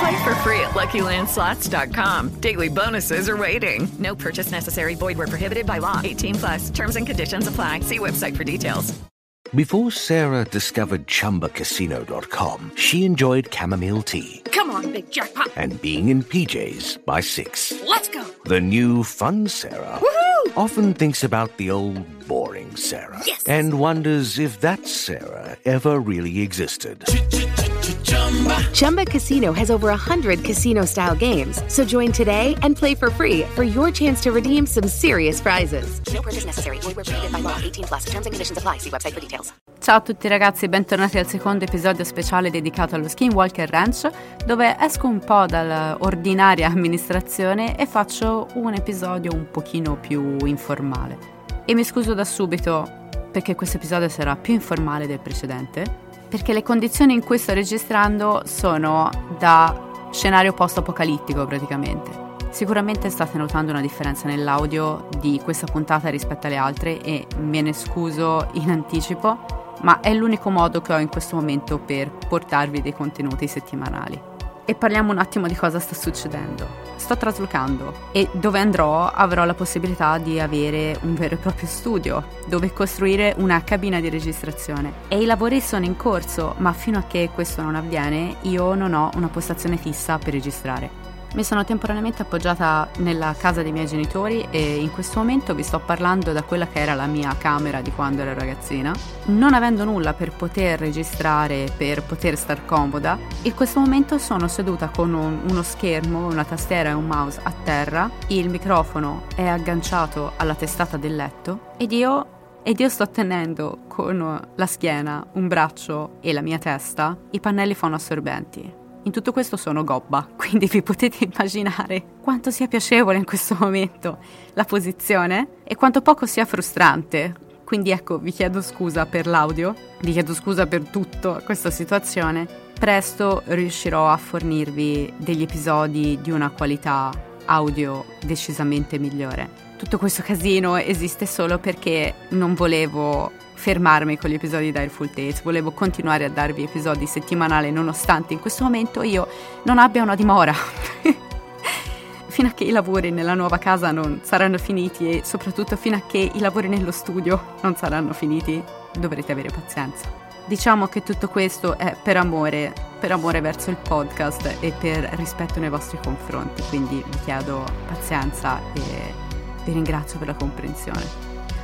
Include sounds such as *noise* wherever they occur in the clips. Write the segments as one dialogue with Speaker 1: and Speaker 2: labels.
Speaker 1: Play for free at LuckyLandSlots.com. Daily bonuses are waiting. No purchase necessary. Void where prohibited by law. 18 plus. Terms and conditions apply. See website for details.
Speaker 2: Before Sarah discovered ChumbaCasino.com, she enjoyed chamomile tea
Speaker 3: Come on, big jackpot.
Speaker 2: and being in PJs by six.
Speaker 3: Let's go.
Speaker 2: The new fun Sarah often thinks about the old boring Sarah
Speaker 3: Yes.
Speaker 2: and wonders if that Sarah ever really existed.
Speaker 4: Chumba Casino has over 100 casino style games. So join today and play for free for your chance to redeem some serious prizes.
Speaker 5: No purchase necessary. Void where prohibited by law. 18 plus. Terms and conditions apply. See website for details.
Speaker 6: Ciao a tutti ragazzi e bentornati al secondo episodio speciale dedicato allo Skinwalker Ranch, dove esco un po' dall'ordinaria amministrazione e faccio un episodio un pochino più informale. E mi scuso da subito perché questo episodio sarà più informale del precedente, perché le condizioni in cui sto registrando sono da scenario post-apocalittico praticamente. Sicuramente state notando una differenza nell'audio di questa puntata rispetto alle altre e me ne scuso in anticipo, ma è l'unico modo che ho in questo momento per portarvi dei contenuti settimanali. E parliamo un attimo di cosa sta succedendo. Sto traslocando e dove andrò avrò la possibilità di avere un vero e proprio studio dove costruire una cabina di registrazione. E i lavori sono in corso, ma fino a che questo non avviene io non ho una postazione fissa per registrare. Mi sono temporaneamente appoggiata nella casa dei miei genitori e in questo momento vi sto parlando da quella che era la mia camera di quando ero ragazzina. Non avendo nulla per poter registrare, per poter star comoda, in questo momento sono seduta con un- uno schermo, una tastiera e un mouse a terra, il microfono è agganciato alla testata del letto ed io, ed io sto tenendo con la schiena, un braccio e la mia testa i pannelli fonoassorbenti. In tutto questo sono gobba, *laughs* quindi vi potete immaginare quanto sia piacevole in questo momento la posizione e quanto poco sia frustrante. Quindi ecco, vi chiedo scusa per l'audio, vi chiedo scusa per tutta questa situazione. Presto riuscirò a fornirvi degli episodi di una qualità audio decisamente migliore. Tutto questo casino esiste solo perché non volevo fermarmi con gli episodi di Dire Full Tales, volevo continuare a darvi episodi settimanali nonostante in questo momento io non abbia una dimora. *laughs* fino a che i lavori nella nuova casa non saranno finiti e soprattutto fino a che i lavori nello studio non saranno finiti, dovrete avere pazienza. Diciamo che tutto questo è per amore, per amore verso il podcast e per rispetto nei vostri confronti, quindi vi chiedo pazienza e vi ringrazio per la comprensione.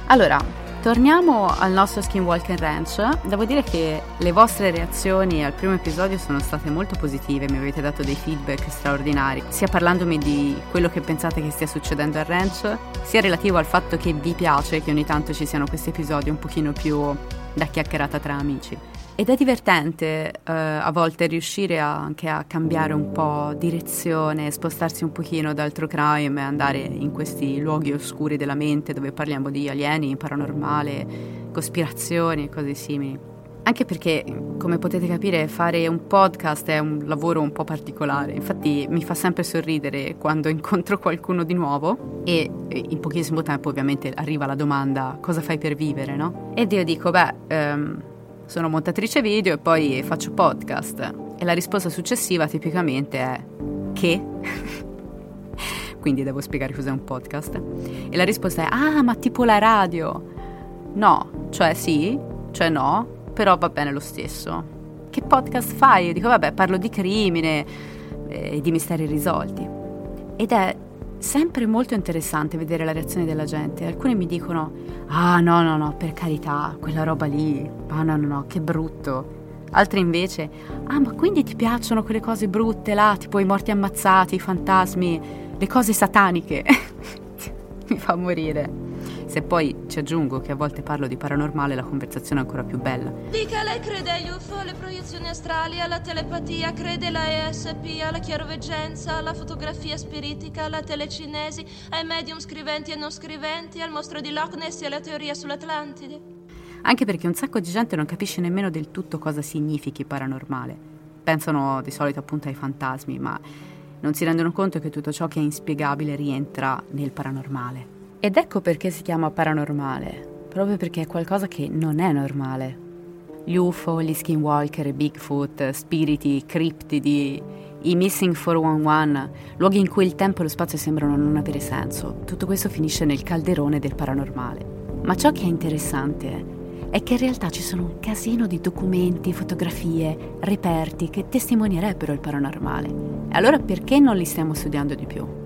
Speaker 6: Allora, torniamo al nostro Skinwalker Ranch. Devo dire che le vostre reazioni al primo episodio sono state molto positive, mi avete dato dei feedback straordinari, sia parlandomi di quello che pensate che stia succedendo al ranch, sia relativo al fatto che vi piace che ogni tanto ci siano questi episodi un pochino più da chiacchierata tra amici. Ed è divertente eh, a volte riuscire a- anche a cambiare un po' direzione, spostarsi un pochino dal true crime e andare in questi luoghi oscuri della mente dove parliamo di alieni, paranormale, cospirazioni e cose simili. Anche perché, come potete capire, fare un podcast è un lavoro un po' particolare. Infatti mi fa sempre sorridere quando *laughs* incontro qualcuno di nuovo e e in pochissimo tempo ovviamente arriva la domanda cosa fai per vivere, no? Ed io dico, beh, ehm, sono montatrice video e poi faccio podcast. E la risposta successiva tipicamente è che? *laughs* quindi devo spiegare cos'è un podcast. E la risposta è, ah, ma tipo la radio. No, cioè sì, cioè no, però va bene lo stesso. Che podcast fai? Io dico, vabbè, parlo di crimine e di misteri risolti. Ed è sempre molto interessante vedere la reazione della gente. Alcuni mi dicono, ah no, no, no, per carità, quella roba lì, ah no, no, no, che brutto. Altri invece, ah ma quindi ti piacciono quelle cose brutte là, tipo i morti ammazzati, i fantasmi, le cose sataniche? *laughs* mi fa morire. Se poi ci aggiungo che a volte parlo di paranormale, la conversazione è ancora più bella.
Speaker 3: Dica, lei crede agli UFO, alle proiezioni astrali, alla telepatia, crede alla ESP, alla chiaroveggenza, alla fotografia spiritica, alla telecinesi, ai medium scriventi e non scriventi, al mostro di Loch Ness e alla teoria sull'Atlantide?
Speaker 6: Anche perché un sacco di gente non capisce nemmeno del tutto cosa significhi paranormale. Pensano di solito appunto ai fantasmi, ma non si rendono conto che tutto ciò che è inspiegabile rientra nel paranormale. Ed ecco perché si chiama paranormale, proprio perché è qualcosa che non è normale. Gli UFO, gli skinwalker, Bigfoot, spiriti, criptidi, i Missing 411, luoghi in cui il tempo e lo spazio sembrano non avere senso, tutto questo finisce nel calderone del paranormale. Ma ciò che è interessante è che in realtà ci sono un casino di documenti, fotografie, reperti che testimonierebbero il paranormale. E allora perché non li stiamo studiando di più?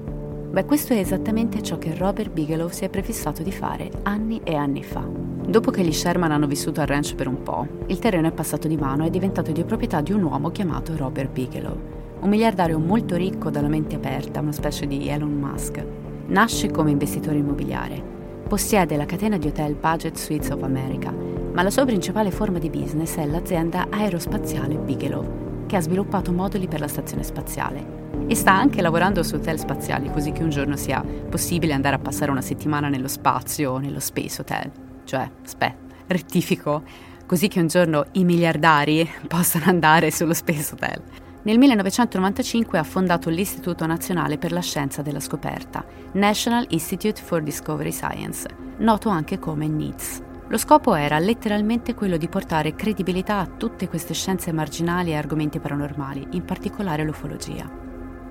Speaker 6: Beh, questo è esattamente ciò che Robert Bigelow si è prefissato di fare anni e anni fa. Dopo che gli Sherman hanno vissuto al ranch per un po', il terreno è passato di mano e è diventato di proprietà di un uomo chiamato Robert Bigelow, un miliardario molto ricco dalla mente aperta, una specie di Elon Musk. Nasce come investitore immobiliare. Possiede la catena di hotel Budget Suites of America, ma la sua principale forma di business è l'azienda aerospaziale Bigelow, che ha sviluppato moduli per la stazione spaziale e sta anche lavorando su hotel spaziali così che un giorno sia possibile andare a passare una settimana nello spazio o nello Space Hotel. Cioè, aspetta, rettifico, così che un giorno i miliardari *laughs* possano andare sullo Space Hotel. Nel 1995 ha fondato l'Istituto Nazionale per la Scienza della Scoperta, National Institute for Discovery Science, noto anche come NITS. Lo scopo era letteralmente quello di portare credibilità a tutte queste scienze marginali e argomenti paranormali, in particolare l'ufologia.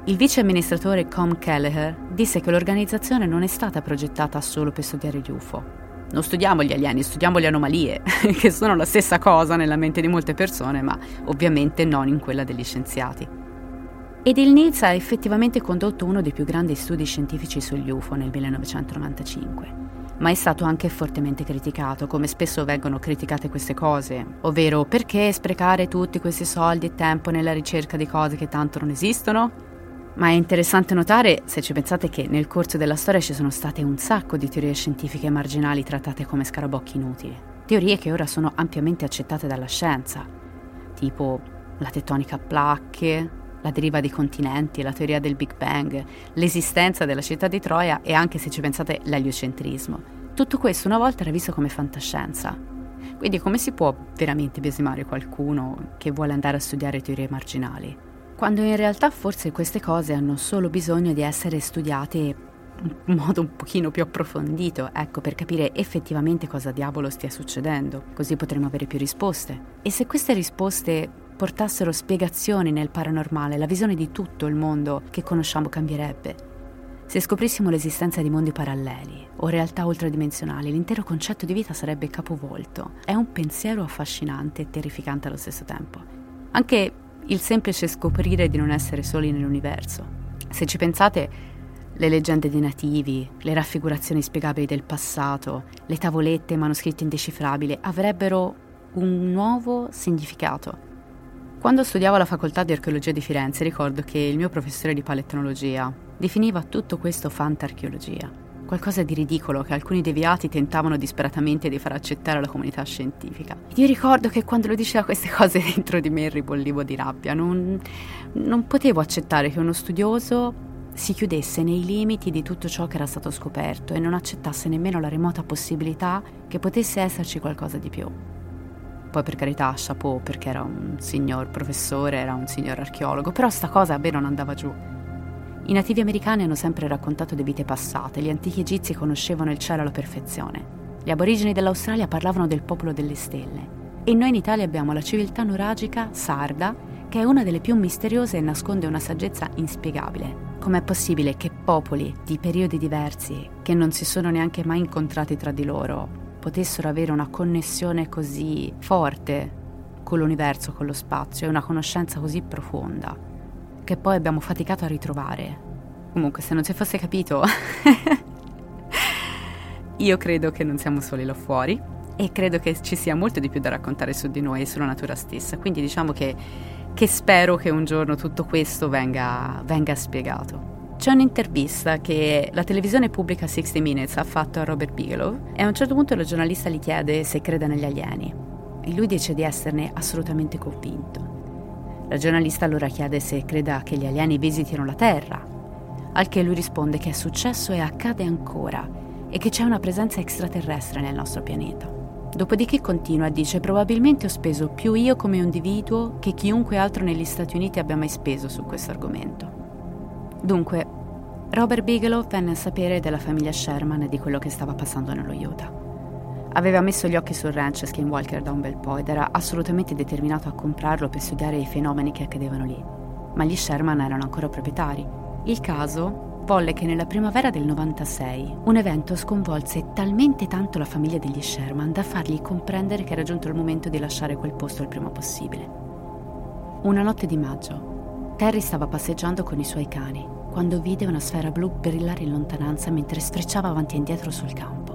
Speaker 6: Il vice amministratore Com Kelleher disse che l'organizzazione non è stata progettata solo per studiare gli UFO. Non studiamo gli alieni, studiamo le anomalie, *laughs* che sono la stessa cosa nella mente di molte persone, ma ovviamente non in quella degli scienziati. Ed il NITS ha effettivamente condotto uno dei più grandi studi scientifici sugli UFO nel 1995 ma è stato anche fortemente criticato, come spesso vengono criticate queste cose, ovvero perché sprecare tutti questi soldi e tempo nella ricerca di cose che tanto non esistono? Ma è interessante notare, se ci pensate, che nel corso della storia ci sono state un sacco di teorie scientifiche marginali trattate come scarabocchi inutili. Teorie che ora sono ampiamente accettate dalla scienza, tipo la tettonica a placche, la deriva dei continenti, la teoria del Big Bang, l'esistenza della città di Troia e anche, se ci pensate, l'eliocentrismo. Tutto questo una volta era visto come fantascienza. Quindi come si può veramente biasimare qualcuno che vuole andare a studiare teorie marginali? Quando in realtà forse queste cose hanno solo bisogno di essere studiate in modo un pochino più approfondito, ecco, per capire effettivamente cosa diavolo stia succedendo, così potremo avere più risposte. E se queste risposte portassero spiegazioni nel paranormale, la visione di tutto il mondo che conosciamo cambierebbe. Se scoprissimo l'esistenza di mondi paralleli o realtà ultradimensionali, l'intero concetto di vita sarebbe capovolto. È un pensiero affascinante e terrificante allo stesso tempo. Anche il semplice scoprire di non essere soli nell'universo. Se ci pensate, le leggende dei nativi, le raffigurazioni spiegabili del passato, le tavolette e manoscritti indecifrabili avrebbero un nuovo significato. Quando studiavo alla facoltà di archeologia di Firenze ricordo che il mio professore di paletnologia definiva tutto questo fantarcheologia qualcosa di ridicolo che alcuni deviati tentavano disperatamente di far accettare alla comunità scientifica. Ed io ricordo che quando lo diceva queste *laughs* cose dentro di me ribollivo di rabbia, non, non potevo accettare che uno studioso si chiudesse nei limiti di tutto ciò che era stato scoperto e non accettasse nemmeno la remota possibilità che potesse esserci qualcosa di più. Poi per carità, chapeau, perché era un signor professore, era un signor archeologo, però sta cosa a me non andava giù. I nativi americani hanno sempre raccontato di vite passate, gli antichi egizi conoscevano il cielo alla perfezione, gli aborigeni dell'Australia parlavano del popolo delle stelle. E noi in Italia abbiamo la civiltà nuragica sarda, che è una delle più misteriose e nasconde una saggezza inspiegabile. Com'è possibile che popoli di periodi diversi, che non si sono neanche mai incontrati tra di loro, potessero avere una connessione così forte con l'universo, con lo spazio? E una conoscenza così profonda, che poi abbiamo faticato a ritrovare? Comunque, se non si fosse capito, *laughs* io credo che non siamo soli là fuori e credo che ci sia molto di più da raccontare su di noi e sulla natura stessa. Quindi diciamo che, che spero che un giorno tutto questo venga, venga spiegato. C'è un'intervista che la televisione pubblica 60 Minutes ha fatto a Robert Bigelow e a un certo punto la giornalista gli chiede se crede negli alieni e lui dice di esserne assolutamente convinto. La giornalista allora chiede se creda che gli alieni visitino la Terra, al che lui risponde che è successo e accade ancora e che c'è una presenza extraterrestre nel nostro pianeta. Dopodiché continua e dice probabilmente ho speso più io come individuo che chiunque altro negli Stati Uniti abbia mai speso su questo argomento. Dunque, Robert Bigelow venne a sapere della famiglia Sherman e di quello che stava passando nello Utah. Aveva messo gli occhi sul ranch Skinwalker da un bel po' ed era assolutamente determinato a comprarlo per studiare i fenomeni che accadevano lì. Ma gli Sherman erano ancora proprietari. Il caso volle che nella primavera del 96 un evento sconvolse talmente tanto la famiglia degli Sherman da fargli comprendere che era giunto il momento di lasciare quel posto il prima possibile. Una notte di maggio, Terry stava passeggiando con i suoi cani quando vide una sfera blu brillare in lontananza mentre sfrecciava avanti e indietro sul campo.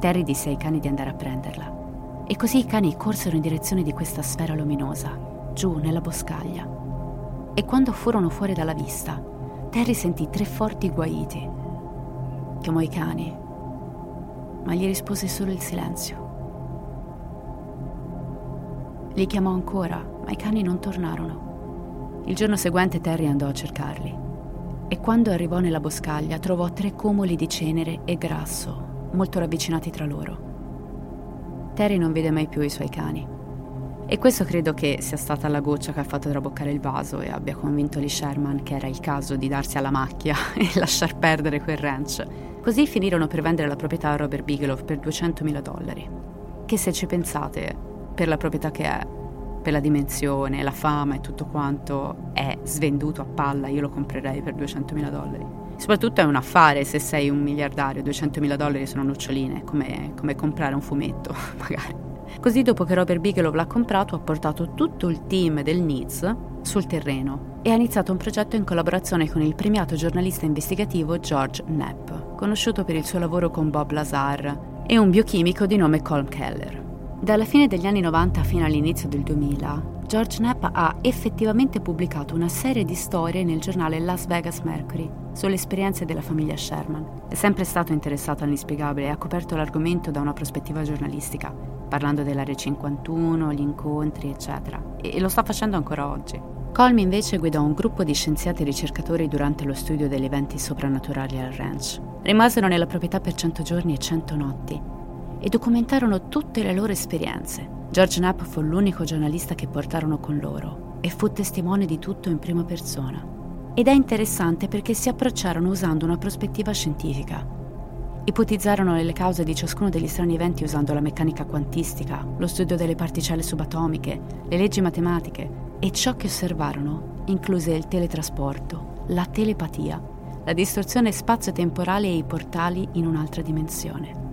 Speaker 6: Terry disse ai cani di andare a prenderla. E così i cani corsero in direzione di questa sfera luminosa, giù nella boscaglia. E quando furono fuori dalla vista, Terry sentì tre forti guaiti. Chiamò i cani, ma gli rispose solo il silenzio. Li chiamò ancora, ma i cani non tornarono. Il giorno seguente Terry andò a cercarli e quando arrivò nella boscaglia trovò tre cumuli di cenere e grasso, molto ravvicinati tra loro. Terry non vide mai più i suoi cani e questo credo che sia stata la goccia che ha fatto traboccare il vaso e abbia convinto Lee Sherman che era il caso di darsi alla macchia *laughs* e lasciar perdere quel ranch. Così finirono per vendere la proprietà a Robert Bigelow per 200.000 dollari. Che se ci pensate, per la proprietà che è, per la dimensione, la fama e tutto quanto, è svenduto a palla, io lo comprerei per 200.000 dollari. Soprattutto è un affare se sei un miliardario, 200.000 dollari sono noccioline, come, come comprare un fumetto, *laughs* magari. Così dopo che Robert Bigelow l'ha comprato ha portato tutto il team del NITS sul terreno e ha iniziato un progetto in collaborazione con il premiato giornalista investigativo George Knapp, conosciuto per il suo lavoro con Bob Lazar, e un biochimico di nome Colm Keller. Dalla fine degli anni 90 fino all'inizio del 2000, George Knapp ha effettivamente pubblicato una serie di storie nel giornale Las Vegas Mercury sulle esperienze della famiglia Sherman. È sempre stato interessato all'inspiegabile e ha coperto l'argomento da una prospettiva giornalistica, parlando dell'Area 51, gli incontri, eccetera. E lo sta facendo ancora oggi. Colm invece guidò un gruppo di scienziati e ricercatori durante lo studio degli eventi soprannaturali al ranch. Rimasero nella proprietà per 100 giorni e 100 notti e documentarono tutte le loro esperienze. George Knapp fu l'unico giornalista che portarono con loro e fu testimone di tutto in prima persona. Ed è interessante perché si approcciarono usando una prospettiva scientifica, Ipotizzarono le cause di ciascuno degli strani eventi usando la meccanica quantistica, lo studio delle particelle subatomiche, le leggi matematiche e ciò che osservarono incluse il teletrasporto, la telepatia, la distorsione spazio-temporale e i portali in un'altra dimensione.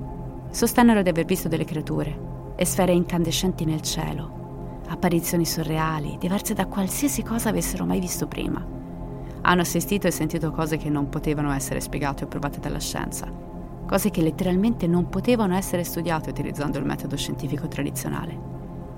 Speaker 6: Sostennero di aver visto delle creature e sfere incandescenti nel cielo, apparizioni surreali, diverse da qualsiasi cosa avessero mai visto prima. Hanno assistito e sentito cose che non potevano essere spiegate o provate dalla scienza cose che letteralmente non potevano essere studiate utilizzando il metodo scientifico tradizionale.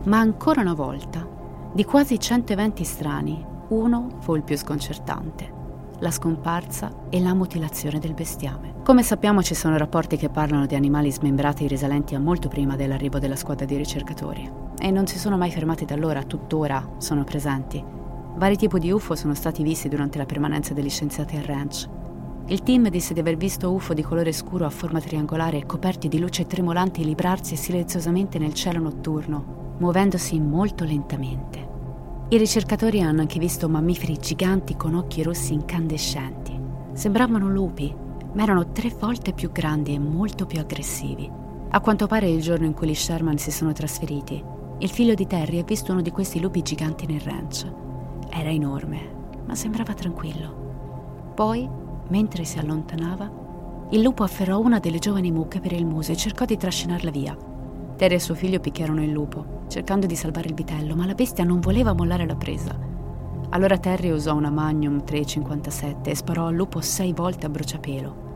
Speaker 6: Ma ancora una volta, di quasi 100 eventi strani, uno fu il più sconcertante, la scomparsa e la mutilazione del bestiame. Come sappiamo ci sono rapporti che parlano di animali smembrati risalenti a molto prima dell'arrivo della squadra di ricercatori e non si sono mai fermati da allora, tuttora sono presenti. Vari tipi di UFO sono stati visti durante la permanenza degli scienziati al ranch il team disse di aver visto UFO di colore scuro a forma triangolare coperti di luce tremolanti librarsi silenziosamente nel cielo notturno, muovendosi molto lentamente. I ricercatori hanno anche visto mammiferi giganti con occhi rossi incandescenti. Sembravano lupi, ma erano tre volte più grandi e molto più aggressivi. A quanto pare il giorno in cui gli Sherman si sono trasferiti, il figlio di Terry ha visto uno di questi lupi giganti nel ranch. Era enorme, ma sembrava tranquillo. Poi, mentre si allontanava, il lupo afferrò una delle giovani mucche per il muso e cercò di trascinarla via. Terry e suo figlio picchiarono il lupo, cercando di salvare il vitello, ma la bestia non voleva mollare la presa. Allora Terry usò una Magnum 357 e sparò al lupo sei volte a bruciapelo.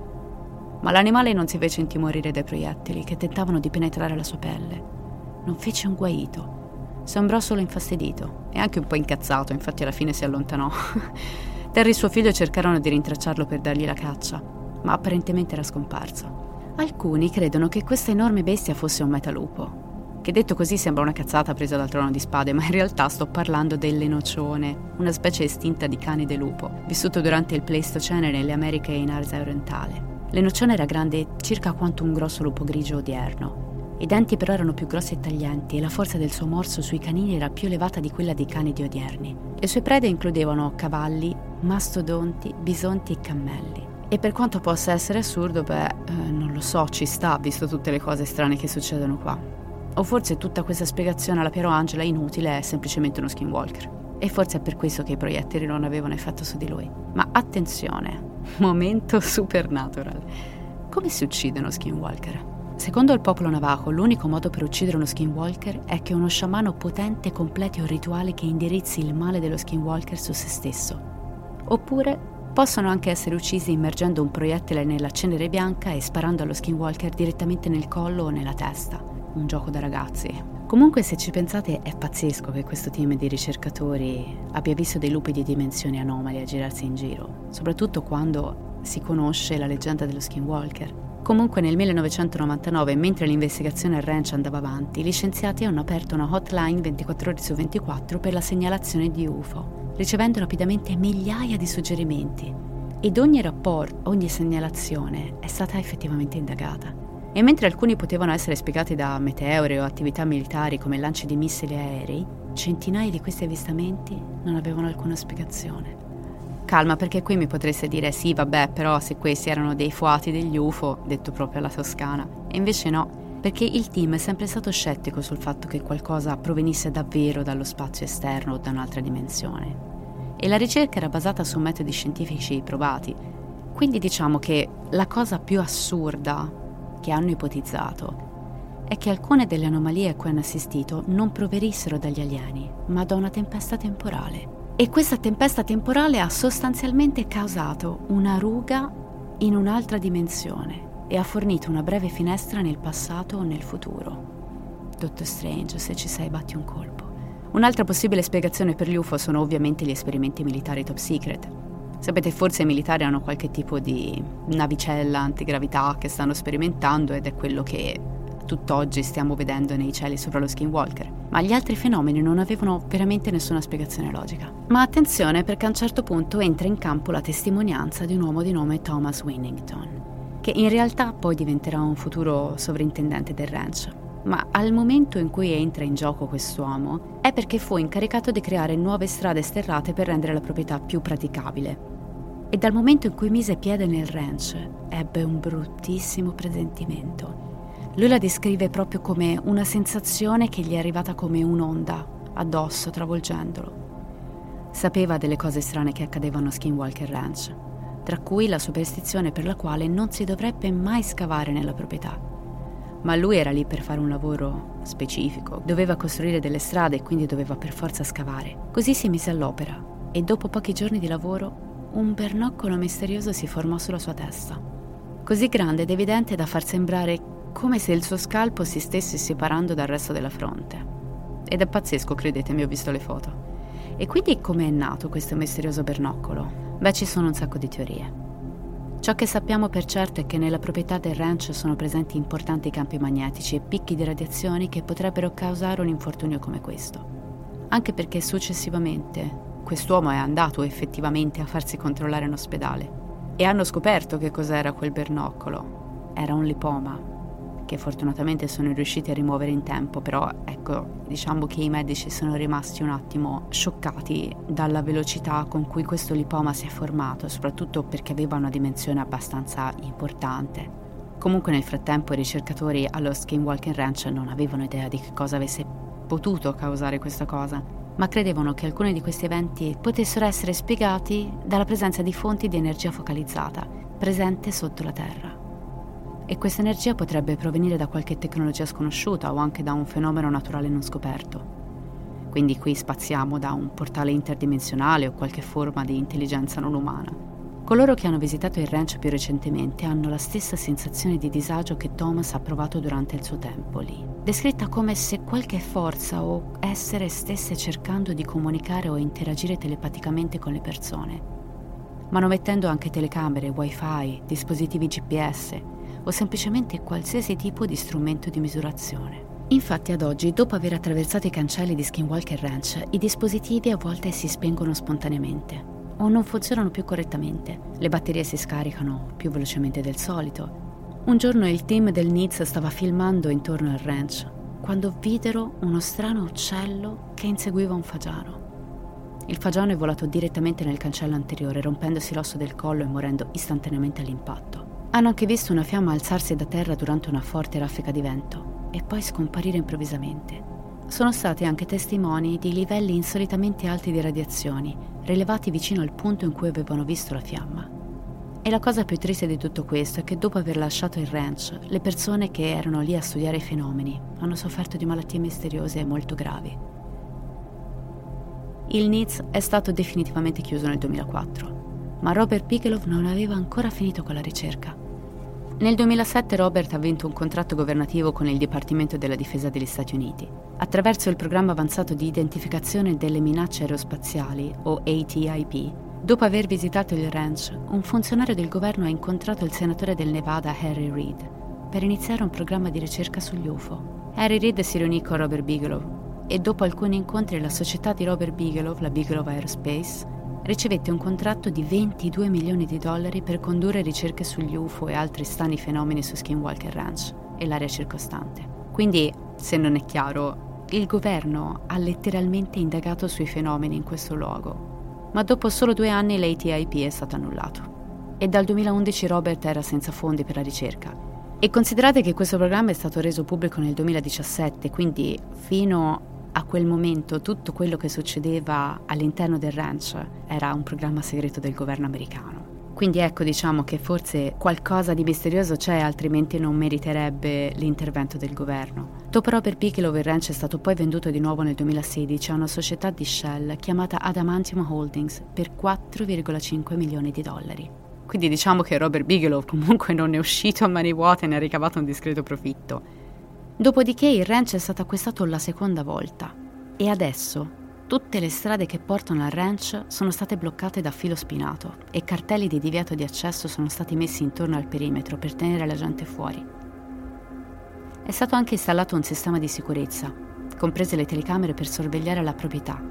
Speaker 6: Ma l'animale non si fece intimorire dai proiettili che tentavano di penetrare la sua pelle. Non fece un guaito. Sembrò solo infastidito e anche un po' incazzato, infatti alla fine si allontanò. *laughs* Terry e suo figlio cercarono di rintracciarlo per dargli la caccia, ma apparentemente era scomparso. Alcuni credono che questa enorme bestia fosse un metalupo, che detto così sembra una cazzata presa dal trono di spade, ma in realtà sto parlando dell'enocione, una specie estinta di cane de lupo, vissuto durante il Pleistocene nelle Americhe in Asia orientale. L'enocione era grande circa quanto un grosso lupo grigio odierno. I denti però erano più grossi e taglienti e la forza del suo morso sui canini era più elevata di quella dei cani di odierni. Le sue prede includevano cavalli, mastodonti, bisonti e cammelli. E per quanto possa essere assurdo, beh, eh, non lo so, ci sta, visto tutte le cose strane che succedono qua. O forse tutta questa spiegazione alla Piero Angela inutile è semplicemente uno skinwalker. E forse è per questo che i proiettili non avevano effetto su di lui. Ma attenzione, *laughs* momento supernatural. Come si uccide uno skinwalker? Secondo il popolo navajo, l'unico modo per uccidere uno skinwalker è che uno sciamano potente completi un rituale che indirizzi il male dello skinwalker su se stesso. Oppure Possono anche essere uccisi immergendo un proiettile nella cenere bianca e sparando allo skinwalker direttamente nel collo o nella testa. Un gioco da ragazzi. Comunque se ci pensate è pazzesco che questo team di ricercatori abbia visto dei lupi di dimensioni anomali a girarsi in giro, soprattutto quando si conosce la leggenda dello skinwalker. Comunque nel 1999, mentre l'investigazione al ranch andava avanti, gli scienziati hanno aperto una hotline 24 ore su 24 per la segnalazione di UFO ricevendo rapidamente migliaia di suggerimenti ed ogni rapporto, ogni segnalazione è stata effettivamente indagata. E mentre alcuni potevano essere spiegati da meteore o attività militari come lanci di missili aerei, centinaia di questi avvistamenti non avevano alcuna spiegazione. Calma, perché qui mi potreste dire sì, vabbè, però se questi erano dei fuati degli UFO, detto proprio alla toscana. E invece no, perché il team è sempre stato scettico sul fatto che qualcosa provenisse davvero dallo spazio esterno o da un'altra dimensione. E la ricerca era basata su metodi scientifici provati. Quindi diciamo che la cosa più assurda che hanno ipotizzato è che alcune delle anomalie a cui hanno assistito non provenissero dagli alieni, ma da una tempesta temporale. E questa tempesta temporale ha sostanzialmente causato una ruga in un'altra dimensione e ha fornito una breve finestra nel passato o nel futuro. Dottor Strange, se ci sei, batti un colpo. Un'altra possibile spiegazione per gli UFO sono ovviamente gli esperimenti militari top secret. Sapete, forse i militari hanno qualche tipo di navicella antigravità che stanno sperimentando ed è quello che tutt'oggi stiamo vedendo nei cieli sopra lo skinwalker. Ma gli altri fenomeni non avevano veramente nessuna spiegazione logica. Ma attenzione perché a un certo punto entra in campo la testimonianza di un uomo di nome Thomas Winnington che in realtà poi diventerà un futuro sovrintendente del ranch. Ma al momento in cui entra in gioco quest'uomo è perché fu incaricato di creare nuove strade sterrate per rendere la proprietà più praticabile. E dal momento in cui mise piede nel ranch ebbe un bruttissimo presentimento. Lui la descrive proprio come una sensazione che gli è arrivata come un'onda addosso, travolgendolo. Sapeva delle cose strane che accadevano a Skinwalker Ranch tra cui la superstizione per la quale non si dovrebbe mai scavare nella proprietà. Ma lui era lì per fare un lavoro specifico, doveva costruire delle strade e quindi doveva per forza scavare. Così si mise all'opera e dopo pochi giorni di lavoro un bernoccolo misterioso si formò sulla sua testa, così grande ed evidente da far sembrare come se il suo scalpo si stesse separando dal resto della fronte. Ed è pazzesco, credetemi, ho visto le foto. E quindi come è nato questo misterioso bernoccolo? Beh, ci sono un sacco di teorie. Ciò che sappiamo per certo è che nella proprietà del ranch sono presenti importanti campi magnetici e picchi di radiazioni che potrebbero causare un infortunio come questo. Anche perché successivamente quest'uomo è andato effettivamente a farsi controllare in ospedale e hanno scoperto che cos'era quel bernoccolo. Era un lipoma che fortunatamente sono riusciti a rimuovere in tempo, però ecco, diciamo che i medici sono rimasti un attimo scioccati dalla velocità con cui questo lipoma si è formato, soprattutto perché aveva una dimensione abbastanza importante. Comunque nel frattempo i ricercatori allo Skinwalking Ranch non avevano idea di che cosa avesse potuto causare questa cosa ma credevano che alcuni di questi eventi potessero essere spiegati dalla presenza di fonti di energia focalizzata presente sotto la Terra. E questa energia potrebbe provenire da qualche tecnologia sconosciuta o anche da un fenomeno naturale non scoperto. Quindi qui spaziamo da un portale interdimensionale o qualche forma di intelligenza non umana. Coloro che hanno visitato il ranch più recentemente hanno la stessa sensazione di disagio che Thomas ha provato durante il suo tempo lì, descritta come se qualche forza o essere stesse cercando di comunicare o interagire telepaticamente con le persone, manomettendo anche telecamere, wifi, dispositivi GPS o semplicemente qualsiasi tipo di strumento di misurazione. Infatti ad oggi, dopo aver attraversato i cancelli di Skinwalker Ranch, i dispositivi a volte si spengono spontaneamente o non funzionano più correttamente. Le batterie si scaricano più velocemente del solito. Un giorno il team del NITS stava filmando intorno al ranch quando videro uno strano uccello che inseguiva un fagiano. Il fagiano è volato direttamente nel cancello anteriore, rompendosi l'osso del collo e morendo istantaneamente all'impatto. Hanno anche visto una fiamma alzarsi da terra durante una forte raffica di vento e poi scomparire improvvisamente. Sono stati anche testimoni di livelli insolitamente alti di radiazioni, rilevati vicino al punto in cui avevano visto la fiamma. E la cosa più triste di tutto questo è che dopo aver lasciato il ranch, le persone che erano lì a studiare i fenomeni hanno sofferto di malattie misteriose e molto gravi. Il NITS è stato definitivamente chiuso nel 2004, ma Robert Bigelow non aveva ancora finito con la ricerca. Nel 2007 Robert ha vinto un contratto governativo con il Dipartimento della Difesa degli Stati Uniti. Attraverso il programma avanzato di identificazione delle minacce aerospaziali, o ATIP, dopo aver visitato il ranch, un funzionario del governo ha incontrato il senatore del Nevada Harry Reid per iniziare un programma di ricerca sugli UFO. Harry Reid si riunì con Robert Bigelow e dopo alcuni incontri la società di Robert Bigelow, la Bigelow Aerospace, ricevette un contratto di 22 milioni di dollari per condurre ricerche sugli UFO e altri strani fenomeni su Skinwalker Ranch e l'area circostante. Quindi, se non è chiaro, il governo ha letteralmente indagato sui fenomeni in questo luogo. Ma dopo solo due anni l'ATIP è stato annullato. E dal 2011 Robert era senza fondi per la ricerca. E considerate che questo programma è stato reso pubblico nel 2017, quindi fino a quel momento tutto quello che succedeva all'interno del ranch era un programma segreto del governo americano. Quindi ecco diciamo che forse qualcosa di misterioso c'è, altrimenti non meriterebbe l'intervento del governo. Dopo Robert Bigelow il ranch è stato poi venduto di nuovo nel 2016 a una società di Shell chiamata Adamantium Holdings per 4,5 milioni di dollari. Quindi diciamo che Robert Bigelow comunque non è uscito a mani vuote e ne ha ricavato un discreto profitto. Dopodiché il ranch è stato acquistato la seconda volta e adesso tutte le strade che portano al ranch sono state bloccate da filo spinato e cartelli di divieto di accesso sono stati messi intorno al perimetro per tenere la gente fuori. È stato anche installato un sistema di sicurezza, comprese le telecamere per sorvegliare la proprietà,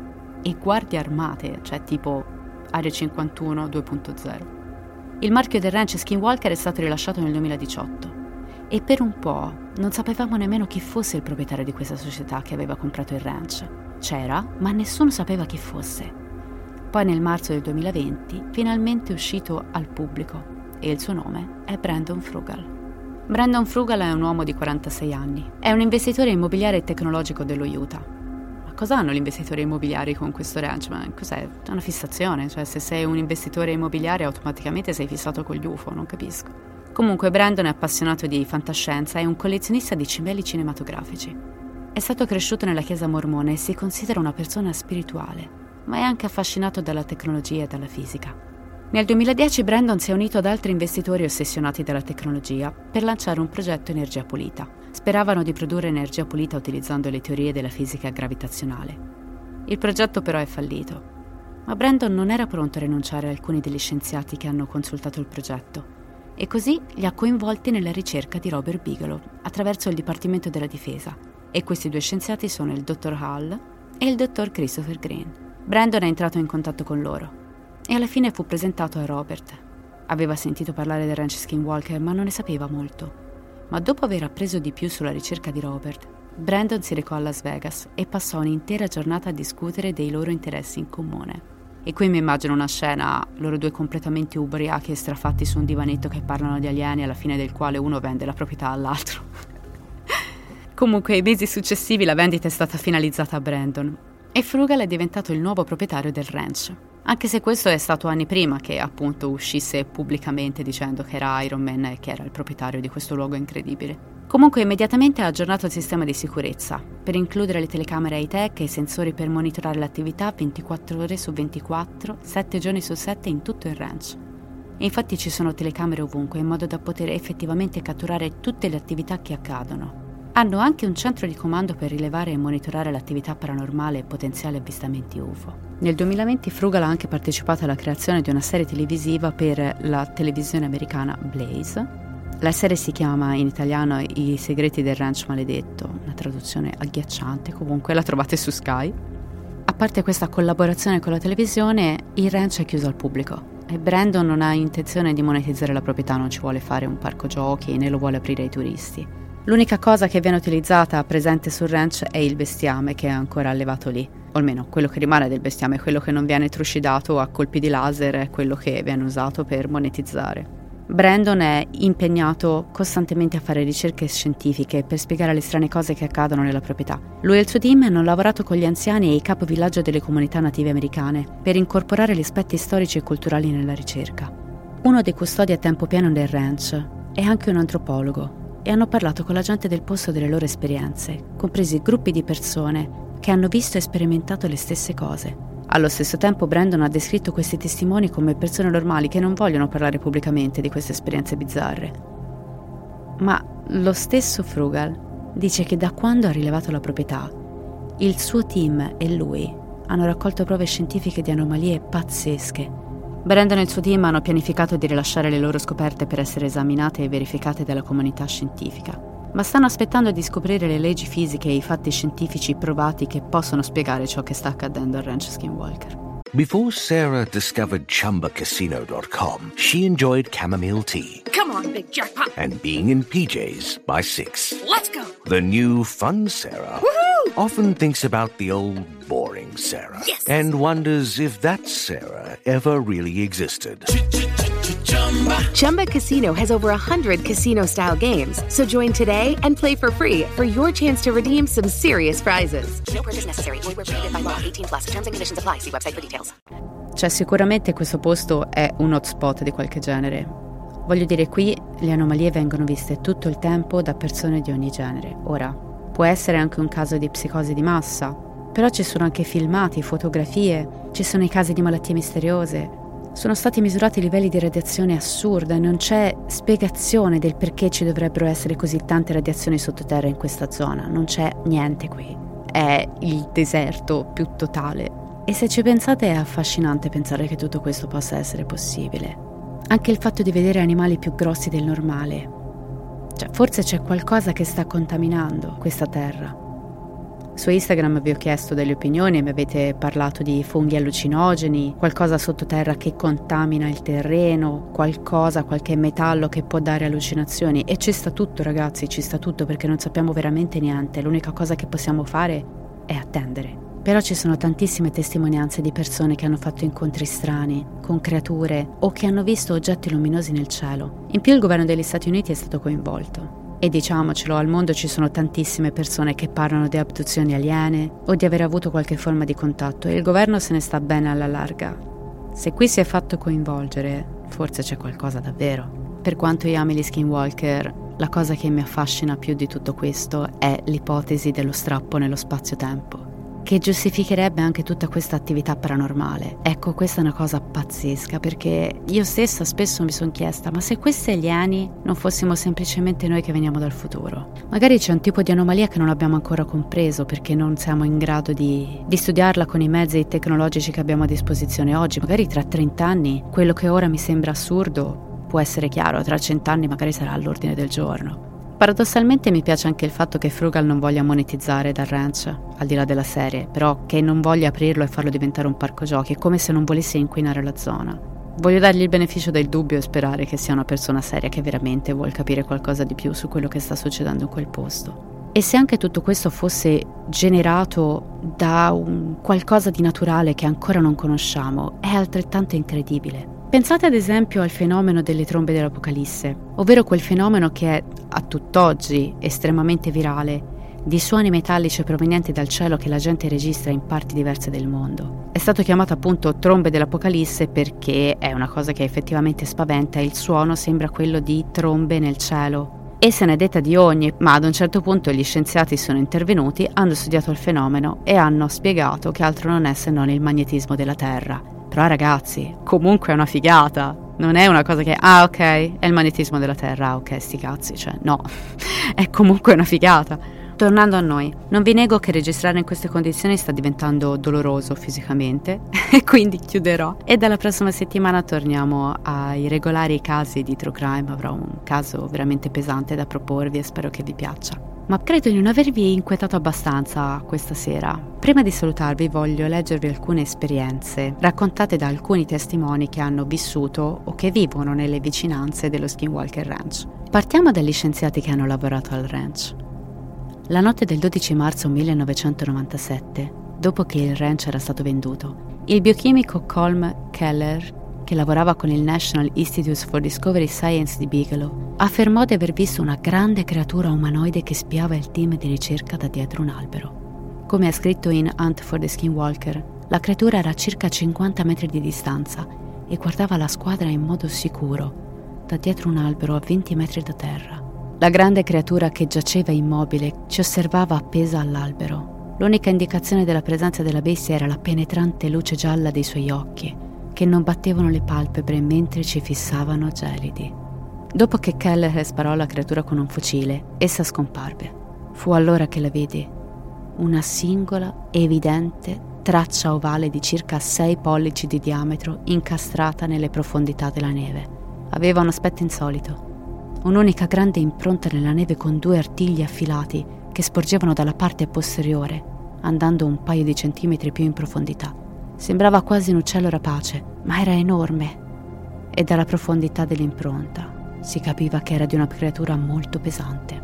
Speaker 6: e guardie armate, cioè tipo Area 51 2.0. Il marchio del ranch Skinwalker è stato rilasciato nel 2018 e per un po' non sapevamo nemmeno chi fosse il proprietario di questa società che aveva comprato il ranch. C'era, ma nessuno sapeva chi fosse. Poi nel marzo del 2020 finalmente è uscito al pubblico e il suo nome è Brandon Frugal. Brandon Frugal è un uomo di 46 anni. È un investitore immobiliare e tecnologico dello Utah. Ma cosa hanno gli investitori immobiliari con questo ranch? Ma cos'è? Una fissazione, cioè se sei un investitore immobiliare automaticamente sei fissato con gli UFO, non capisco. Comunque Brandon è appassionato di fantascienza e un collezionista di cimeli cinematografici. È stato cresciuto nella chiesa mormone e si considera una persona spirituale, ma è anche affascinato dalla tecnologia e dalla fisica. Nel 2010 Brandon si è unito ad altri investitori ossessionati dalla tecnologia per lanciare un progetto energia pulita. Speravano di produrre energia pulita utilizzando le teorie della fisica gravitazionale. Il progetto però è fallito, ma Brandon non era pronto a rinunciare a alcuni degli scienziati che hanno consultato il progetto e così li ha coinvolti nella ricerca di Robert Bigelow attraverso il Dipartimento della Difesa. E questi due scienziati sono il dottor Hall e il dottor Christopher Green. Brandon è entrato in contatto con loro e alla fine fu presentato a Robert. Aveva sentito parlare del ranch Skinwalker ma non ne sapeva molto. Ma dopo aver appreso di più sulla ricerca di Robert, Brandon si recò a Las Vegas e passò un'intera giornata a discutere dei loro interessi in comune. E qui mi immagino una scena, loro due completamente ubriachi e strafatti su un divanetto che parlano di alieni alla fine del quale uno vende la proprietà all'altro. *laughs* Comunque, i mesi successivi la vendita è stata finalizzata a Brandon. E Frugal è diventato il nuovo proprietario del ranch. Anche se questo è stato anni prima che appunto uscisse pubblicamente dicendo che era Iron Man e che era il proprietario di questo luogo incredibile. Comunque immediatamente ha aggiornato il sistema di sicurezza per includere le telecamere high-tech e i sensori per monitorare l'attività 24 ore su 24, 7 giorni su 7 in tutto il ranch. Infatti ci sono telecamere ovunque in modo da poter effettivamente catturare tutte le attività che accadono. Hanno anche un centro di comando per rilevare e monitorare l'attività paranormale e potenziali avvistamenti UFO. Nel 2020 Frugal ha anche partecipato alla creazione di una serie televisiva per la televisione americana Blaze, la serie si chiama in italiano I segreti del ranch maledetto, una traduzione agghiacciante, comunque la trovate su Sky. A parte questa collaborazione con la televisione, il ranch è chiuso al pubblico e Brandon non ha intenzione di monetizzare la proprietà, non ci vuole fare un parco giochi né lo vuole aprire ai turisti. L'unica cosa che viene utilizzata presente sul ranch è il bestiame che è ancora allevato lì. O almeno quello che rimane del bestiame, quello che non viene trucidato a colpi di laser è quello che viene usato per monetizzare. Brandon è impegnato costantemente a fare ricerche scientifiche per spiegare le strane cose che accadono nella proprietà. Lui e il suo team hanno lavorato con gli anziani e i capovillaggio delle comunità native americane per incorporare gli aspetti storici e culturali nella ricerca. Uno dei custodi a tempo pieno del ranch è anche un antropologo e hanno parlato con la gente del posto delle loro esperienze, compresi gruppi di persone che hanno visto e sperimentato le stesse cose allo stesso tempo Brandon ha descritto questi testimoni come persone normali che non vogliono parlare pubblicamente di queste esperienze bizzarre. Ma lo stesso Frugal dice che da quando ha rilevato la proprietà, il suo team e lui hanno raccolto prove scientifiche di anomalie pazzesche. Brandon e il suo team hanno pianificato di rilasciare le loro scoperte per essere esaminate e verificate dalla comunità scientifica ma stanno aspettando di scoprire le leggi fisiche e i fatti scientifici provati che possono spiegare ciò che sta accadendo al ranch Skinwalker.
Speaker 2: Before Sarah discovered ChumbaCasino.com, she enjoyed chamomile tea.
Speaker 7: Come on, big jackpot!
Speaker 2: And being in PJs by six.
Speaker 7: Let's go!
Speaker 2: The new fun Sarah
Speaker 7: Woohoo!
Speaker 2: Often thinks about the old boring Sarah.
Speaker 7: Yes!
Speaker 2: And wonders if that Sarah ever really existed.
Speaker 4: Chumba Casino has over 100 casino style games. So join today and play for free for your chance to redeem some serious prizes.
Speaker 5: No purchase necessary. Void where prohibited by law. 18 plus. Terms and conditions apply. See website for details.
Speaker 6: Cioè, sicuramente questo posto è un hotspot di qualche genere. Voglio dire, qui le anomalie vengono viste tutto il tempo da persone di ogni genere. Ora, può essere anche un caso di psicosi di massa, però ci sono anche filmati, fotografie, ci sono i casi di malattie misteriose, sono stati misurati livelli di radiazione assurda e non c'è spiegazione del perché ci dovrebbero essere così tante radiazioni sottoterra in questa zona. Non c'è niente qui. È il deserto più totale. E se ci pensate è affascinante pensare che tutto questo possa essere possibile. Anche il fatto di vedere animali più grossi del normale. Cioè, forse c'è qualcosa che sta contaminando questa terra. Su Instagram vi ho chiesto delle opinioni mi avete parlato di funghi allucinogeni, qualcosa sottoterra che contamina il terreno, qualcosa, qualche metallo che può dare allucinazioni. E ci sta tutto ragazzi, ci sta tutto perché non sappiamo veramente niente. L'unica cosa che possiamo fare è attendere. Però ci sono tantissime testimonianze di persone che hanno fatto incontri strani, con creature o che hanno visto oggetti luminosi nel cielo. In più il governo degli Stati Uniti è stato coinvolto. E diciamocelo, al mondo ci sono tantissime persone che parlano di abduzioni aliene o di aver avuto qualche forma di contatto e il governo se ne sta bene alla larga. Se qui si è fatto coinvolgere, forse c'è qualcosa davvero. Per quanto io ami gli skinwalker, la cosa che mi affascina più di tutto questo è l'ipotesi dello strappo nello spazio-tempo che giustificherebbe anche tutta questa attività paranormale. Ecco, questa è una cosa pazzesca perché io stessa spesso mi sono chiesta, ma se questi alieni non fossimo semplicemente noi che veniamo dal futuro? Magari c'è un tipo di anomalia che non abbiamo ancora compreso perché non siamo in grado di, di studiarla con i mezzi tecnologici che abbiamo a disposizione oggi. Magari tra 30 anni quello che ora mi sembra assurdo può essere chiaro, tra cent'anni magari sarà all'ordine del giorno. Paradossalmente mi piace anche il fatto che Frugal non voglia monetizzare dal ranch, al di là della serie, però che non voglia aprirlo e farlo diventare un parco giochi, come se non volesse inquinare la zona. Voglio dargli il beneficio del dubbio e sperare che sia una persona seria che veramente vuol capire qualcosa di più su quello che sta succedendo in quel posto. E se anche tutto questo fosse generato da un qualcosa di naturale che ancora non conosciamo, è altrettanto incredibile. Pensate ad esempio al fenomeno delle trombe dell'Apocalisse, ovvero quel fenomeno che è a tutt'oggi estremamente virale, di suoni metallici provenienti dal cielo che la gente registra in parti diverse del mondo. È stato chiamato appunto trombe dell'Apocalisse perché è una cosa che effettivamente spaventa e il suono sembra quello di trombe nel cielo. E se ne è detta di ogni, ma ad un certo punto gli scienziati sono intervenuti, hanno studiato il fenomeno e hanno spiegato che altro non è se non il magnetismo della Terra. Però ragazzi, comunque è una figata. Non è una cosa che, ah ok, è il magnetismo della Terra, ok, sti cazzi, cioè no, *laughs* è comunque una figata. Tornando a noi, non vi nego che registrare in queste condizioni sta diventando doloroso fisicamente *laughs* e quindi chiuderò e dalla prossima settimana torniamo ai regolari casi di true crime, avrò un caso veramente pesante da proporvi e spero che vi piaccia. Ma credo di non avervi inquietato abbastanza questa sera. Prima di salutarvi voglio leggervi alcune esperienze raccontate da alcuni testimoni che hanno vissuto o che vivono nelle vicinanze dello Skinwalker Ranch. Partiamo dagli scienziati che hanno lavorato al ranch. La notte del 12 marzo 1997, dopo che il ranch era stato venduto, il biochimico Colm Keller, che lavorava con il National Institute for Discovery Science di Bigelow, affermò di aver visto una grande creatura umanoide che spiava il team di ricerca da dietro un albero. Come ha scritto in Hunt for the Skinwalker, la creatura era a circa 50 metri di distanza e guardava la squadra in modo sicuro, da dietro un albero a 20 metri da terra. La grande creatura che giaceva immobile ci osservava appesa all'albero. L'unica indicazione della presenza della bestia era la penetrante luce gialla dei suoi occhi, che non battevano le palpebre mentre ci fissavano gelidi. Dopo che Keller sparò alla creatura con un fucile, essa scomparve. Fu allora che la vidi. Una singola, evidente traccia ovale di circa 6 pollici di diametro incastrata nelle profondità della neve. Aveva un aspetto insolito un'unica grande impronta nella neve con due artigli affilati che sporgevano dalla parte posteriore, andando un paio di centimetri più in profondità. Sembrava quasi un uccello rapace, ma era enorme e dalla profondità dell'impronta si capiva che era di una creatura molto pesante.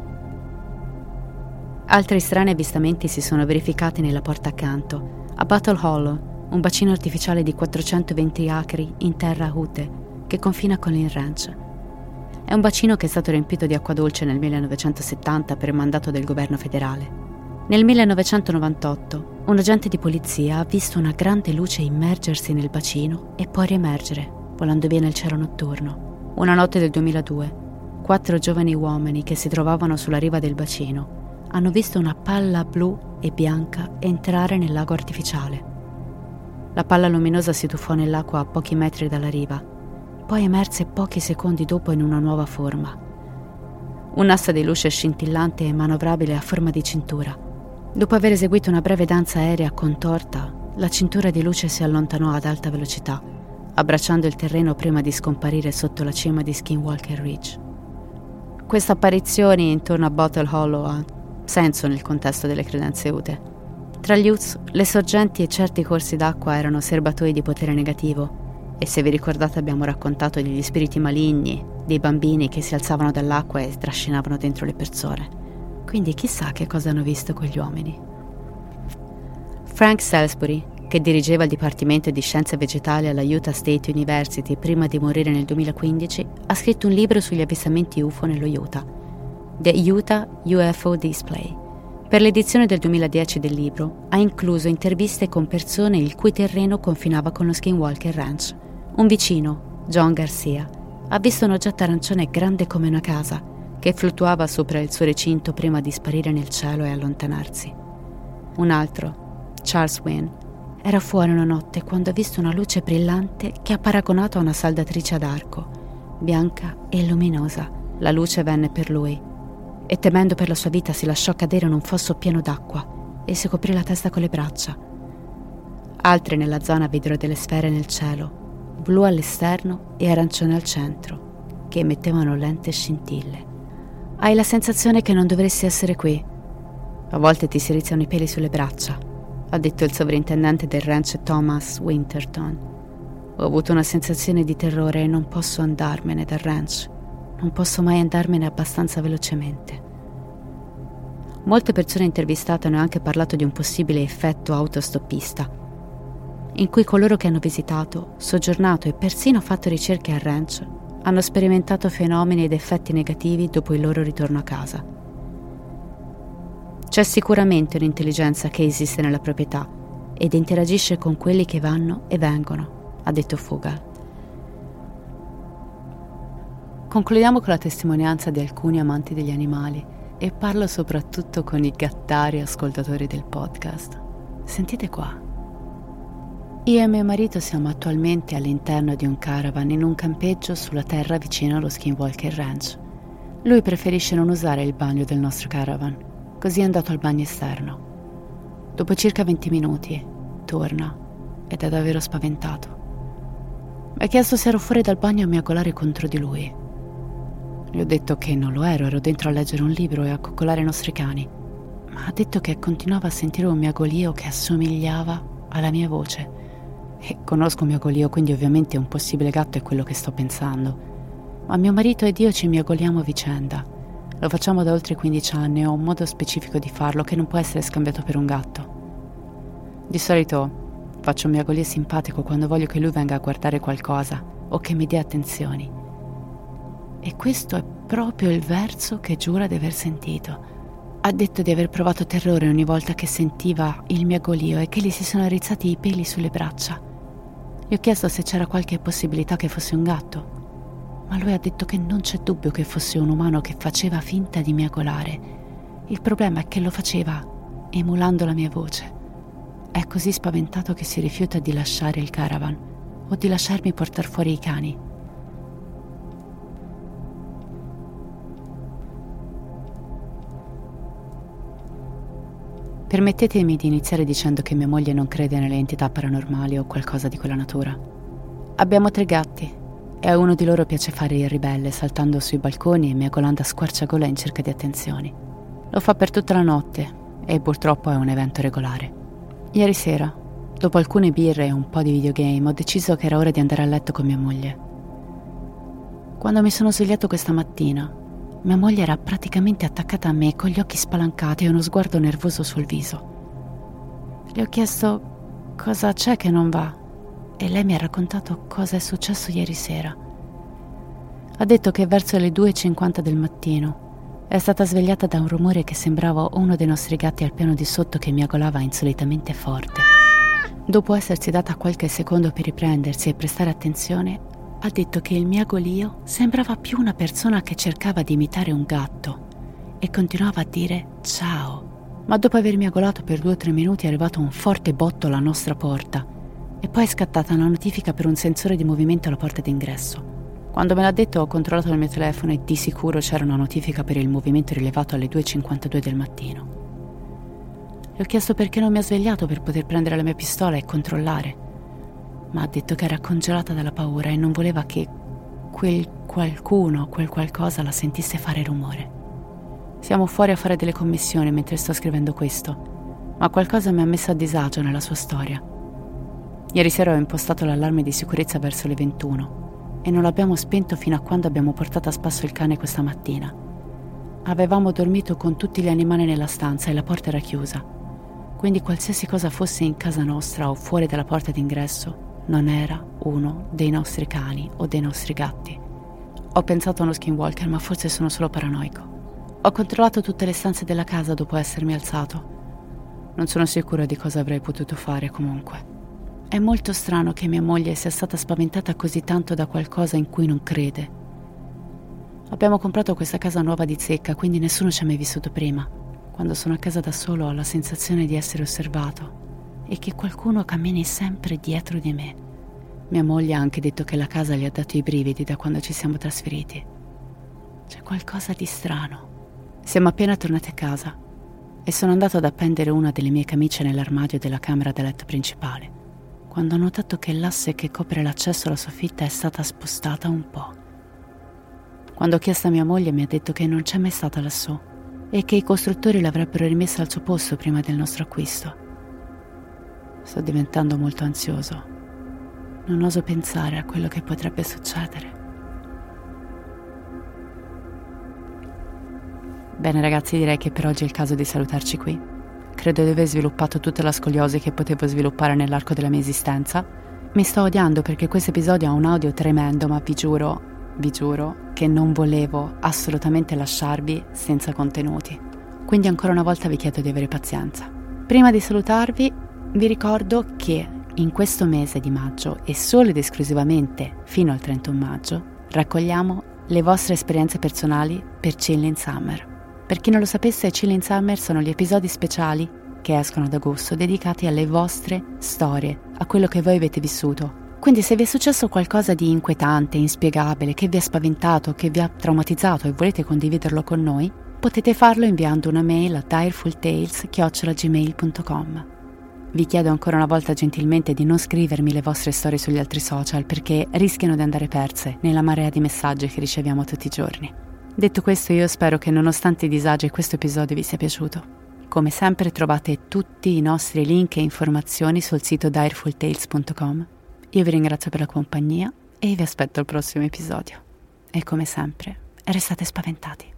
Speaker 6: Altri strani avvistamenti si sono verificati nella porta accanto, a Battle Hollow, un bacino artificiale di 420 acri in terra Ute che confina con il ranch. È un bacino che è stato riempito di acqua dolce nel 1970 per mandato del governo federale. Nel 1998 un agente di polizia ha visto una grande luce immergersi nel bacino e poi riemergere, volando via nel cielo notturno. Una notte del 2002, quattro giovani uomini che si trovavano sulla riva del bacino hanno visto una palla blu e bianca entrare nel lago artificiale. La palla luminosa si tuffò nell'acqua a pochi metri dalla riva poi emerse pochi secondi dopo in una nuova forma. Un'assa di luce scintillante e manovrabile a forma di cintura. Dopo aver eseguito una breve danza aerea contorta, la cintura di luce si allontanò ad alta velocità, abbracciando il terreno prima di scomparire sotto la cima di Skinwalker Ridge. Questa apparizione intorno a Bottle Hollow ha senso nel contesto delle credenze ute. Tra gli Utes, le sorgenti e certi corsi d'acqua erano serbatoi di potere negativo e se vi ricordate abbiamo raccontato degli spiriti maligni, dei bambini che si alzavano dall'acqua e trascinavano dentro le persone. Quindi chissà che cosa hanno visto quegli uomini. Frank Salisbury, che dirigeva il Dipartimento di Scienze Vegetali alla Utah State University prima di morire nel 2015, ha scritto un libro sugli avvistamenti UFO nello Utah, The Utah UFO Display. Per l'edizione del 2010 del libro ha incluso interviste con persone il cui terreno confinava con lo Skinwalker Ranch un vicino, John Garcia, ha visto un oggetto arancione grande come una casa che fluttuava sopra il suo recinto prima di sparire nel cielo e allontanarsi. Un altro, Charles Wynn, era fuori una notte quando ha visto una luce brillante che ha paragonato a una saldatrice ad arco, bianca e luminosa. La luce venne per lui e temendo per la sua vita si lasciò cadere in un fosso pieno d'acqua e si coprì la testa con le braccia. Altri nella zona videro delle sfere nel cielo blu all'esterno e arancione al centro, che emettevano lente scintille. Hai la sensazione che non dovresti essere qui. A volte ti si rizzano i peli sulle braccia, ha detto il sovrintendente del ranch Thomas Winterton. Ho avuto una sensazione di terrore e non posso andarmene dal ranch. Non posso mai andarmene abbastanza velocemente. Molte persone intervistate hanno anche parlato di un possibile effetto autostoppista, in cui coloro che hanno visitato, soggiornato e persino fatto ricerche al ranch hanno sperimentato fenomeni ed effetti negativi dopo il loro ritorno a casa. C'è sicuramente un'intelligenza che esiste nella proprietà ed interagisce con quelli che vanno e vengono, ha detto Fugal. Concludiamo con la testimonianza di alcuni amanti degli animali e parlo soprattutto con i gattari ascoltatori del podcast. Sentite qua. Io e mio marito siamo attualmente all'interno di un caravan in un campeggio sulla terra vicino allo Skinwalker Ranch. Lui preferisce non usare il bagno del nostro caravan, così è andato al bagno esterno. Dopo circa 20 minuti torna ed è davvero spaventato. Mi ha chiesto se ero fuori dal bagno a miagolare contro di lui. Gli ho detto che non lo ero, ero dentro a leggere un libro e a coccolare i nostri cani. Ma ha detto che continuava a sentire un miagolio che assomigliava alla mia voce. E conosco un miagolio, quindi ovviamente un possibile gatto è quello che sto pensando ma mio marito ed io ci miagoliamo a vicenda. Lo facciamo da oltre 15 anni e ho un modo specifico di farlo che non può essere scambiato per un gatto. Di solito faccio un miagolio simpatico quando voglio che lui venga a guardare qualcosa o che mi dia attenzioni. E questo è proprio il verso che giura di aver sentito. Ha detto di aver provato terrore ogni volta che sentiva il miagolio e che gli si sono rizzati i peli sulle braccia. Gli ho chiesto se c'era qualche possibilità che fosse un gatto ma lui ha detto che non c'è dubbio che fosse un umano che faceva finta di miagolare. Il problema è che lo faceva emulando la mia voce. È così spaventato che si rifiuta di lasciare il caravan o di lasciarmi portare fuori i cani. Permettetemi di iniziare dicendo che mia moglie non crede nelle entità paranormali o qualcosa di quella natura. Abbiamo tre gatti e a uno di loro piace fare il ribelle saltando sui balconi e miagolando a squarciagola in cerca di attenzioni. Lo fa per tutta la notte e purtroppo è un evento regolare. Ieri sera, dopo alcune birre e un po' di videogame, ho deciso che era ora di andare a letto con mia moglie. Quando mi sono svegliato questa mattina, mia moglie era praticamente attaccata a me con gli occhi spalancati e uno sguardo nervoso sul viso. Le ho chiesto cosa c'è che non va e lei mi ha raccontato cosa è successo ieri sera. Ha detto che verso le 2.50 del mattino è stata svegliata da un rumore che sembrava uno dei nostri gatti al piano di sotto che miagolava insolitamente forte. Dopo essersi data qualche secondo per riprendersi e prestare attenzione, ha detto che il miagolio sembrava più una persona che cercava di imitare un gatto e continuava a dire ciao. Ma dopo aver miagolato per due o tre minuti è arrivato un forte botto alla nostra porta e poi è scattata una notifica per un sensore di movimento alla porta d'ingresso. Quando me l'ha detto ho controllato il mio telefono e di sicuro c'era una notifica per il movimento rilevato alle 2.52 del mattino. Le ho chiesto perché non mi ha svegliato per poter prendere la mia pistola e controllare, ma ha detto che era congelata dalla paura e non voleva che quel qualcuno, quel qualcosa la sentisse fare rumore. Siamo fuori a fare delle commissioni mentre sto scrivendo questo, ma qualcosa mi ha messo a disagio nella sua storia. Ieri sera ho impostato l'allarme di sicurezza verso le 21 e non l'abbiamo spento fino a quando abbiamo portato a spasso il cane questa mattina. Avevamo dormito con tutti gli animali nella stanza e la porta era chiusa, quindi qualsiasi cosa fosse in casa nostra o fuori dalla porta d'ingresso non era uno dei nostri cani o dei nostri gatti. Ho pensato a uno skinwalker, ma forse sono solo paranoico. Ho controllato tutte le stanze della casa dopo essermi alzato. Non sono sicura di cosa avrei potuto fare comunque. È molto strano che mia moglie sia stata spaventata così tanto da qualcosa in cui non crede. Abbiamo comprato questa casa nuova di zecca, quindi nessuno ci ha mai vissuto prima. Quando sono a casa da solo ho la sensazione di essere osservato e che qualcuno cammini sempre dietro di me. Mia moglie ha anche detto che la casa gli ha dato i brividi da quando ci siamo trasferiti. C'è qualcosa di strano. Siamo appena tornati a casa e sono andato ad appendere una delle mie camicie nell'armadio della camera da letto principale quando ho notato che l'asse che copre l'accesso alla soffitta è stata spostata un po'. Quando ho chiesto a mia moglie mi ha detto che non c'è mai stata lassù e che i costruttori l'avrebbero rimessa al suo posto prima del nostro acquisto. Sto diventando molto ansioso. Non oso pensare a quello che potrebbe succedere. Bene ragazzi, direi che per oggi è il caso di salutarci qui. Credo di aver sviluppato tutta la scoliosi che potevo sviluppare nell'arco della mia esistenza. Mi sto odiando perché questo episodio ha un audio tremendo, ma vi giuro, vi giuro, che non volevo assolutamente lasciarvi senza contenuti. quindi ancora una volta vi chiedo di avere pazienza. Prima di salutarvi, vi ricordo che in questo mese di maggio e solo ed esclusivamente fino al 31 maggio raccogliamo le vostre esperienze personali per Chilling Summer. Per chi non lo sapesse, Chilling Summer sono gli episodi speciali che escono ad agosto dedicati alle vostre storie, a quello che voi avete vissuto. Quindi se vi è successo qualcosa di inquietante, inspiegabile, che vi ha spaventato, che vi ha traumatizzato e volete condividerlo con noi, potete farlo inviando una mail a direfultales.gmail.com. Vi chiedo ancora una volta gentilmente di non scrivermi le vostre storie sugli altri social perché rischiano di andare perse nella marea di messaggi che riceviamo tutti i giorni. Detto questo io spero che nonostante i disagi questo episodio vi sia piaciuto. Come sempre trovate tutti i nostri link e informazioni sul sito direfultales.com. Io vi ringrazio per la compagnia e vi aspetto al prossimo episodio. E come sempre, restate spaventati.